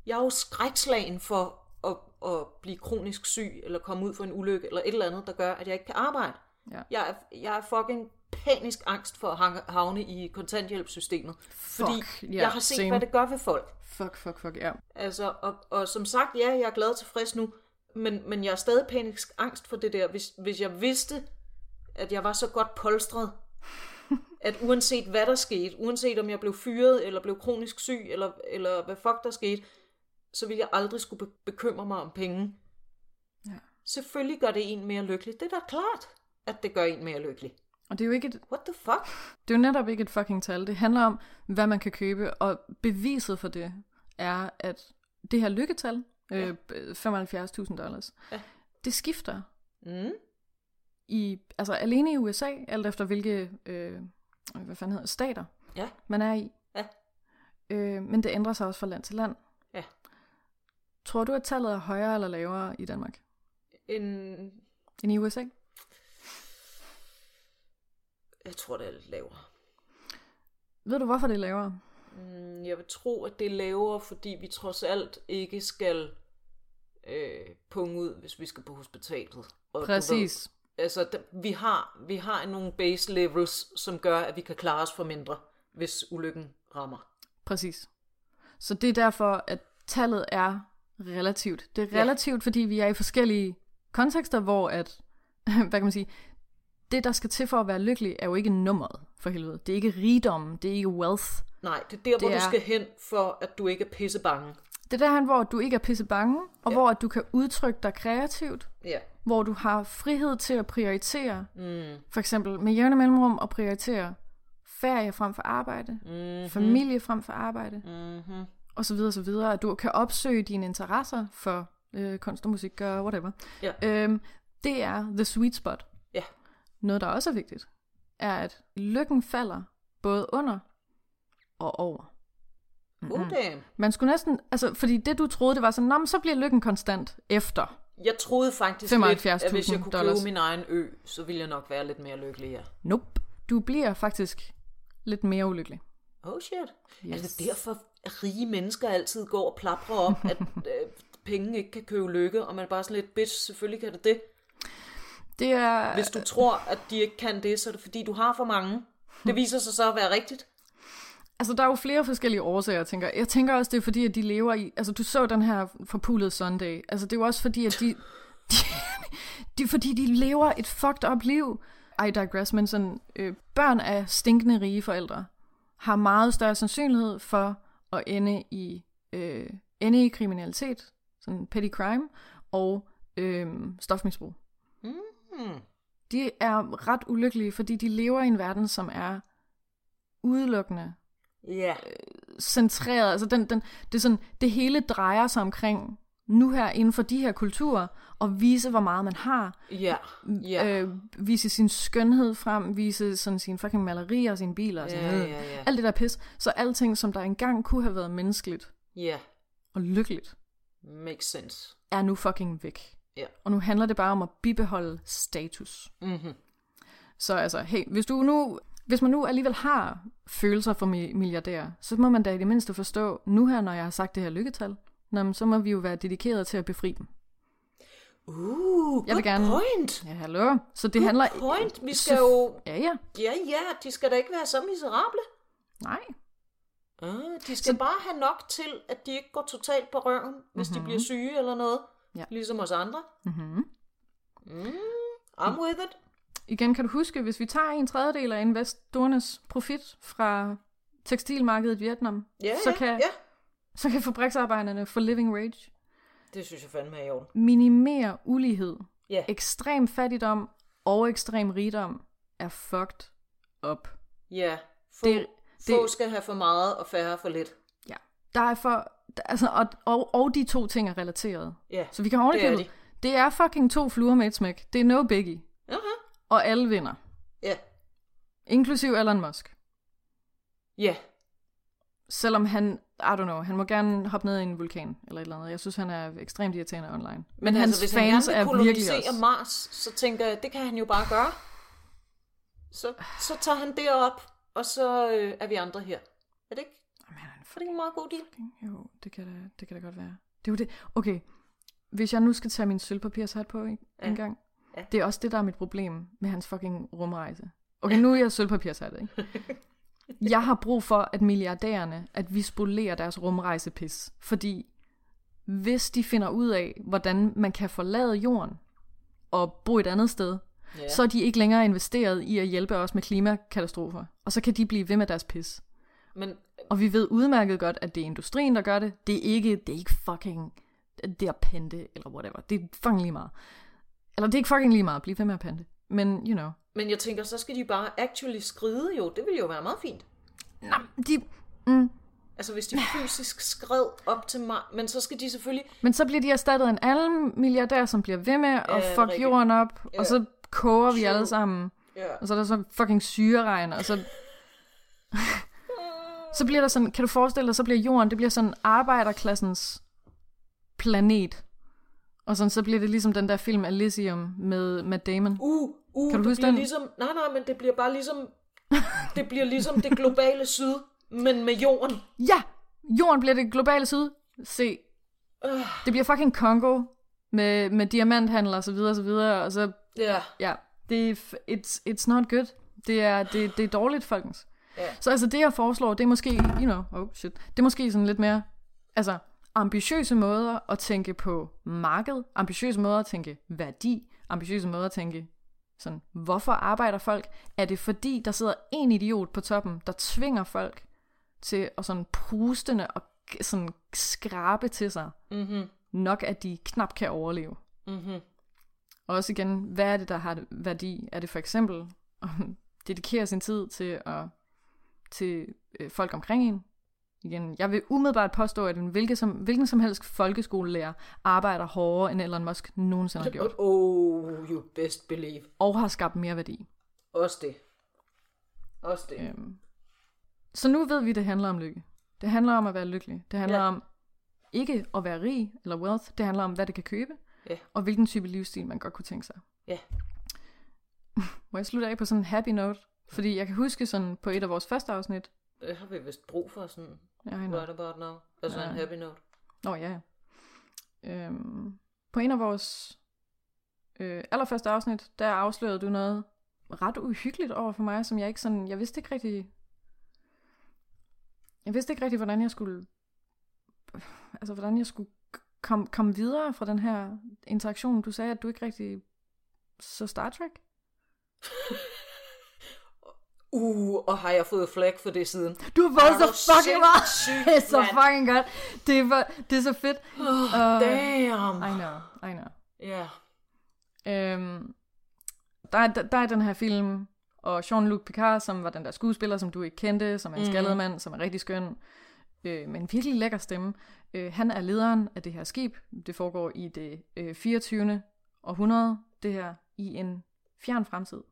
jeg er jo skrækslagen for at, at blive kronisk syg, eller komme ud for en ulykke, eller et eller andet, der gør, at jeg ikke kan arbejde. Ja. Jeg, er, jeg er fucking panisk angst for at havne i kontanthjælpssystemet. fordi ja, jeg har set, same. hvad det gør ved folk. fuck, fuck, fuck, ja. Altså, og, og som sagt, ja, jeg er glad og tilfreds nu, men, men jeg er stadig panisk angst for det der. Hvis, hvis jeg vidste, at jeg var så godt polstret, at uanset hvad der skete, uanset om jeg blev fyret, eller blev kronisk syg, eller, eller hvad fuck der skete, så ville jeg aldrig skulle be- bekymre mig om penge. Ja. Selvfølgelig gør det en mere lykkelig. Det er da klart, at det gør en mere lykkelig. Og det er jo ikke et, What the fuck? Det er jo netop ikke et fucking tal. Det handler om, hvad man kan købe, og beviset for det er, at det her lykketal, øh, 75.000 dollars, Ja. det skifter Mm. i, altså alene i USA, alt efter hvilke, øh, hvad fanden hedder, stater Ja. man er i. Ja. Øh, men det ændrer sig også fra land til land. Ja. Tror du, at tallet er højere eller lavere i Danmark En, end i USA? Jeg tror, det er lidt lavere. Ved du, hvorfor det er lavere? Mm, Jeg vil tro, at det er lavere, fordi vi trods alt ikke skal øh, punge ud, hvis vi skal på hospitalet. Og Præcis. Ved, altså, vi, har, vi har nogle base levels, som gør, at vi kan klare os for mindre, hvis ulykken rammer. Præcis. Så det er derfor, at tallet er relativt. Det er Ja. relativt, fordi vi er i forskellige kontekster, hvor at, hvad kan man sige, det, der skal til for at være lykkelig, er jo ikke nummeret, for helvede. Det er ikke rigdom, det er ikke wealth. Nej, det er der, hvor Det du er- skal hen, for at du ikke er pisse bange. Det er derhen, hvor du ikke er pisse bange, og Ja. hvor at du kan udtrykke dig kreativt, Ja. hvor du har frihed til at prioritere, Mm. for eksempel med jævne mellemrum at prioritere ferie frem for arbejde, Mm-hmm. familie frem for arbejde, Mm-hmm. og så videre, så videre. At du kan opsøge dine interesser for øh, kunst og musik og whatever. Ja. Øhm, det er the sweet spot. Noget, der også er vigtigt, er, at lykken falder både under og over. Damn. Man skulle næsten, altså, fordi det du troede, det var sådan, Nå, så bliver lykken konstant efter. Jeg troede faktisk 75.000 lidt, at hvis jeg kunne dollars. købe min egen ø, så ville jeg nok være lidt mere lykkelig, ja. Nope. Du bliver faktisk lidt mere ulykkelig. Oh shit. Yes. Er det derfor, at rige mennesker altid går og plaprer om, at øh, penge ikke kan købe lykke, og man bare sådan lidt, bitch, selvfølgelig kan det det. Det er... Hvis du tror, at de ikke kan det, så er det fordi, du har for mange. Det viser sig så at være rigtigt. Altså, der er jo flere forskellige årsager, jeg tænker. Jeg tænker også, det er fordi, at de lever i... Altså, du så den her forpulede Sunday. Altså, det er jo også fordi, at de... de, de fordi de lever et fucked up liv. I digress, men sådan... Øh, børn af stinkende rige forældre har meget større sandsynlighed for at ende i, øh, ende i kriminalitet, sådan petty crime, og øh, stofmisbrug. Hmm. De er ret ulykkelige, fordi de lever i en verden, som er udelukkende Ja. centreret. Altså den, den, det, er sådan, det hele drejer sig omkring nu her inden for de her kulturer, og vise, hvor meget man har. Ja. Ja. Øh, vise sin skønhed frem, vise sådan sine fucking malerier og sine biler og sådan Ja, noget. ja, ja. Alt det der pis. Så alting, som der engang kunne have været menneskeligt Ja. og lykkeligt, Makes sense. er nu fucking væk. Ja. Og nu handler det bare om at bibeholde status. Mm-hmm. Så altså, hey, hvis du nu, hvis man nu alligevel har følelser for mi- milliardærer, så må man da i det mindste forstå, nu her, når jeg har sagt det her lykketal, nå, men så må vi jo være dedikeret til at befri dem. Uh, Jeg vil good gerne- point. Ja, hallo. Så det Good handler... point. Vi skal jo... Ja, ja. Ja, ja, de skal da ikke være så miserable. Nej. Ah, de skal så... bare have nok til, at de ikke går totalt på røven, hvis mm-hmm. de bliver syge eller noget. Ja. Ligesom os andre. Mm-hmm. Mm, I'm with it. Igen kan du huske, hvis vi tager en tredjedel af investorernes profit fra tekstilmarkedet i Vietnam, Ja, så kan ja. så kan fabriksarbejderne få living wage, Det synes jeg fandme er i orden. minimere ulighed, Ja, ekstrem fattigdom og ekstrem rigdom er fucked up. ja. Få, Det- det, det- få skal have for meget, og færre for lidt. Ja. Der er for, altså, og, og, og de to ting er relateret. Ja, Så vi kan det er. Det er fucking to fluer med et smæk. Det er no biggie. Aha. Og alle vinder. Ja, Inklusiv Elon Musk. ja. Selvom han, I don't know, han må gerne hoppe ned i en vulkan eller et eller andet. Jeg synes, han er ekstremt irriterende online. Men, Men hans altså, hvis han fans gerne er virkelig også... Mars, så tænker jeg, det kan han jo bare gøre. Så, så tager han det op, og så øh, er vi andre her. Er det ikke? Er Er det ikke en meget god deal? Jo, det kan, da, det kan da godt være. Det er jo det. Okay, hvis jeg nu skal tage min sølvpapirshat på en, Ja. en gang, Ja. det er også det, der er mit problem med hans fucking rumrejse. Okay, nu er jeg sølvpapirshat, ikke? Jeg har brug for, at milliardærerne, at vi spolerer deres rumrejsepis. Fordi hvis de finder ud af, hvordan man kan forlade jorden og bo et andet sted, Ja. så er de ikke længere investeret i at hjælpe os med klimakatastrofer. Og så kan de blive ved med deres pis. Men Og vi ved udmærket godt, at det er industrien, der gør det. Det er ikke, det er ikke fucking det er pante, eller whatever. Det er fucking lige meget. Eller det er ikke fucking lige meget. Bliv ved med at pante. Men, you know. Men jeg tænker, så skal de bare actually skride jo. Det ville jo være meget fint. Nå, de, mm, Altså hvis de fysisk skred op til mig, men så skal de selvfølgelig... men så bliver de erstattet af en anden milliardær, som bliver ved med at Ja, fuck jorden op. Ja. Og så koger vi True. alle sammen. Ja. Og så er der så fucking syreregn, og så... så bliver der sådan, kan du forestille dig, så bliver jorden, det bliver sådan arbejderklassens planet. Og sådan, så bliver det ligesom den der film Elysium med Matt Damon. Uh, uh, Kan du det huske bliver den? ligesom... Nej, nej, men det bliver bare ligesom... det bliver ligesom det globale syd, men med jorden. Ja! Jorden bliver det globale syd. Se. Øh, Det bliver fucking Kongo med, med diamanthandler og så videre og så videre. Og så, ja, ja, det er, it's, it's not good. Det er, det, det er dårligt, folkens. Ja. Så altså det, jeg foreslår, det er måske, you know, oh shit, det er måske sådan lidt mere, altså ambitiøse måder at tænke på marked, ambitiøse måder at tænke værdi, ambitiøse måder at tænke sådan, hvorfor arbejder folk? Er det fordi, der sidder en idiot på toppen, der tvinger folk til at sådan pustende og sådan skrabe til sig, mhm, nok at de knap kan overleve? mhm. Og også igen, hvad er det, der har værdi? Er det for eksempel at dedikere sin tid til, at, til øh, folk omkring en? Igen, jeg vil umiddelbart påstå, at en hvilken som, hvilken som helst folkeskolelærer arbejder hårdere, end Elon Musk nogensinde har gjort. Oh, you best believe. Og har skabt mere værdi. Også det. Også det. Øhm. Så nu ved vi, det handler om lykke. Det handler om at være lykkelig. Det handler Ja. om ikke at være rig eller wealth. Det handler om, hvad det kan købe. Ja. Og hvilken type livsstil, man godt kunne tænke sig. Ja. Må jeg slutte af på sådan en happy note? Fordi jeg kan huske sådan på et af vores første afsnit. Det har vi vist brug for sådan Ja, jeg right about now. Altså Ja. en happy note. Nå ja. ja. Øhm, på en af vores øh, allerførste afsnit, der afslørede du noget ret uhyggeligt over for mig, som jeg ikke sådan, jeg vidste ikke rigtig, jeg vidste ikke rigtig, hvordan jeg skulle, altså hvordan jeg skulle komme kom videre fra den her interaktion. Du sagde, at du ikke rigtig så Star Trek. Uh, og har jeg fået flag for det siden. Du har fået så fucking meget. sindssyg, Det er så fucking godt. Det er, det er så fedt. Oh, damn. I know, I know. Ja. Øhm, der, er, der, er den her film, og Jean-Luc Picard, som var den der skuespiller, som du ikke kendte, som er en mm. skaldet mand, som er rigtig skøn, øh, med en virkelig lækker stemme. Øh, han er lederen af det her skib. Det foregår i det øh, 24. århundrede, det her, i en fjern fremtid.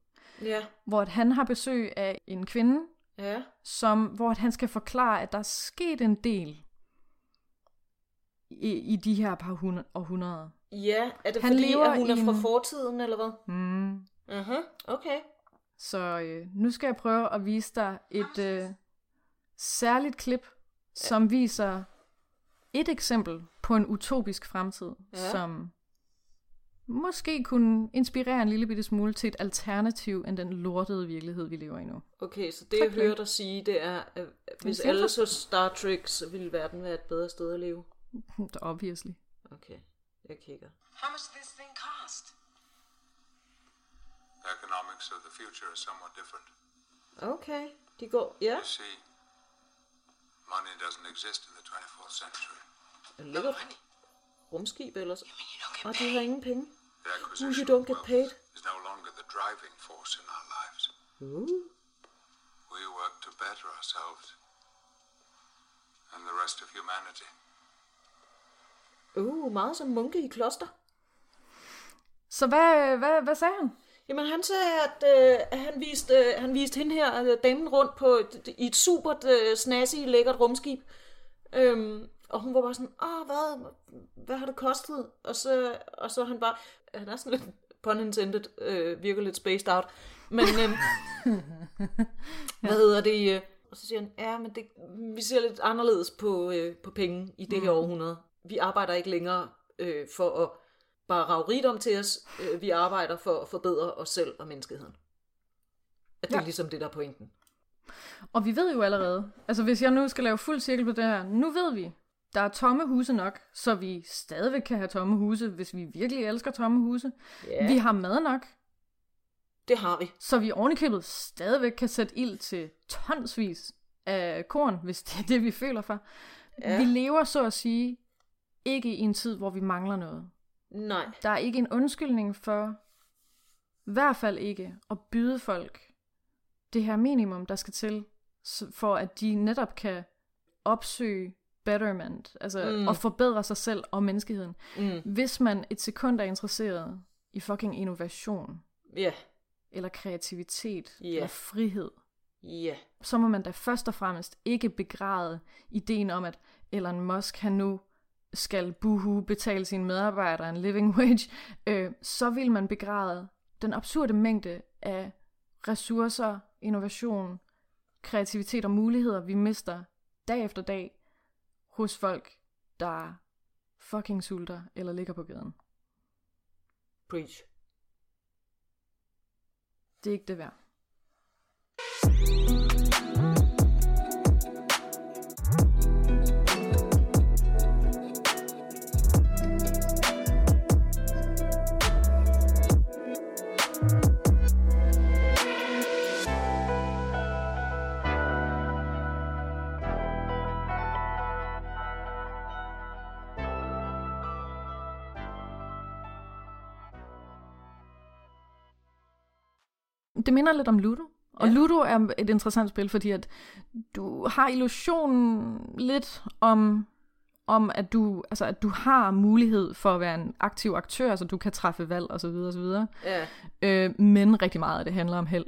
Ja. Hvor at han har besøg af en kvinde, Ja. som, hvor at han skal forklare, at der er sket en del i, i de her par hundrede, århundreder. Ja, er det Han fordi, lever at hun er i fra en- fortiden, eller hvad? Mm. Aha, okay. Så øh, nu skal jeg prøve at vise dig et øh, særligt klip, som viser et eksempel på en utopisk fremtid, ja. som måske kunne inspirere en lille bitte smule til et alternativ end den lortede virkelighed, vi lever i nu. Okay, så det Tak, jeg hører dig sige, det er, at hvis siger alle så Star Trek, så ville verden være et bedre sted at leve. Obviously. Okay, jeg kigger. How much this thing cost? The economics of the future is somewhat different. Okay, de går, ja. You see, Money doesn't exist in the 24th century. Et lækkert rumskib ellers. Og de har ingen penge. You don't get paid. is no longer the driving force in our lives. Uh. We work to better ourselves and the rest of humanity. Uh, meget som munke i kloster. Så hvad, hvad, hvad sagde han? Jamen han sagde, at, øh, han, viste, øh, han viste hende her, øh, damen rundt på et, i et super øh, snazzy, lækkert rumskib. Øhm, og hun var bare sådan, åh, hvad, hvad har det kostet? Og så, og så han bare, han er sådan lidt, pun intended, øh, virker lidt spaced out. Men, øh, hvad hedder det? Øh, og så siger han, ja, men det, vi ser lidt anderledes på, øh, på penge i det her århundrede. Vi arbejder ikke længere øh, for at bare rave rigdom til os. Øh, vi arbejder for at forbedre os selv og menneskeheden. At det er Ja. ligesom det, der er pointen. Og vi ved jo allerede, altså hvis jeg nu skal lave fuld cirkel på det her, nu ved vi, der er tomme huse nok, så vi stadigvæk kan have tomme huse, hvis vi virkelig elsker tomme huse. Ja. Vi har mad nok, Det har vi. så vi ovenikøbet stadigvæk kan sætte ild til tonsvis af korn, hvis det er det, vi føler for. Ja. Vi lever så at sige ikke i en tid, hvor vi mangler noget. Nej. Der er ikke en undskyldning for, i hvert fald ikke, at byde folk det her minimum, der skal til, for at de netop kan opsøge betterment, altså Mm. at forbedre sig selv og menneskeheden. Mm. Hvis man et sekund er interesseret i fucking innovation, Ja. eller kreativitet, Ja. eller frihed, Ja. så må man da først og fremmest ikke begræde ideen om, at Elon Musk han nu skal buhu betale sine medarbejdere en living wage, øh, så vil man begræde den absurde mængde af ressourcer, innovation, kreativitet og muligheder, vi mister dag efter dag hos folk, der fucking sulter eller ligger på gaden. Preach. Det er ikke det værd. Det minder lidt om Ludo. Og Ja. Ludo er et interessant spil, fordi at du har illusionen lidt om, om at, du, altså at du har mulighed for at være en aktiv aktør, så du kan træffe valg osv. osv. Ja. Øh, men rigtig meget af det handler om held.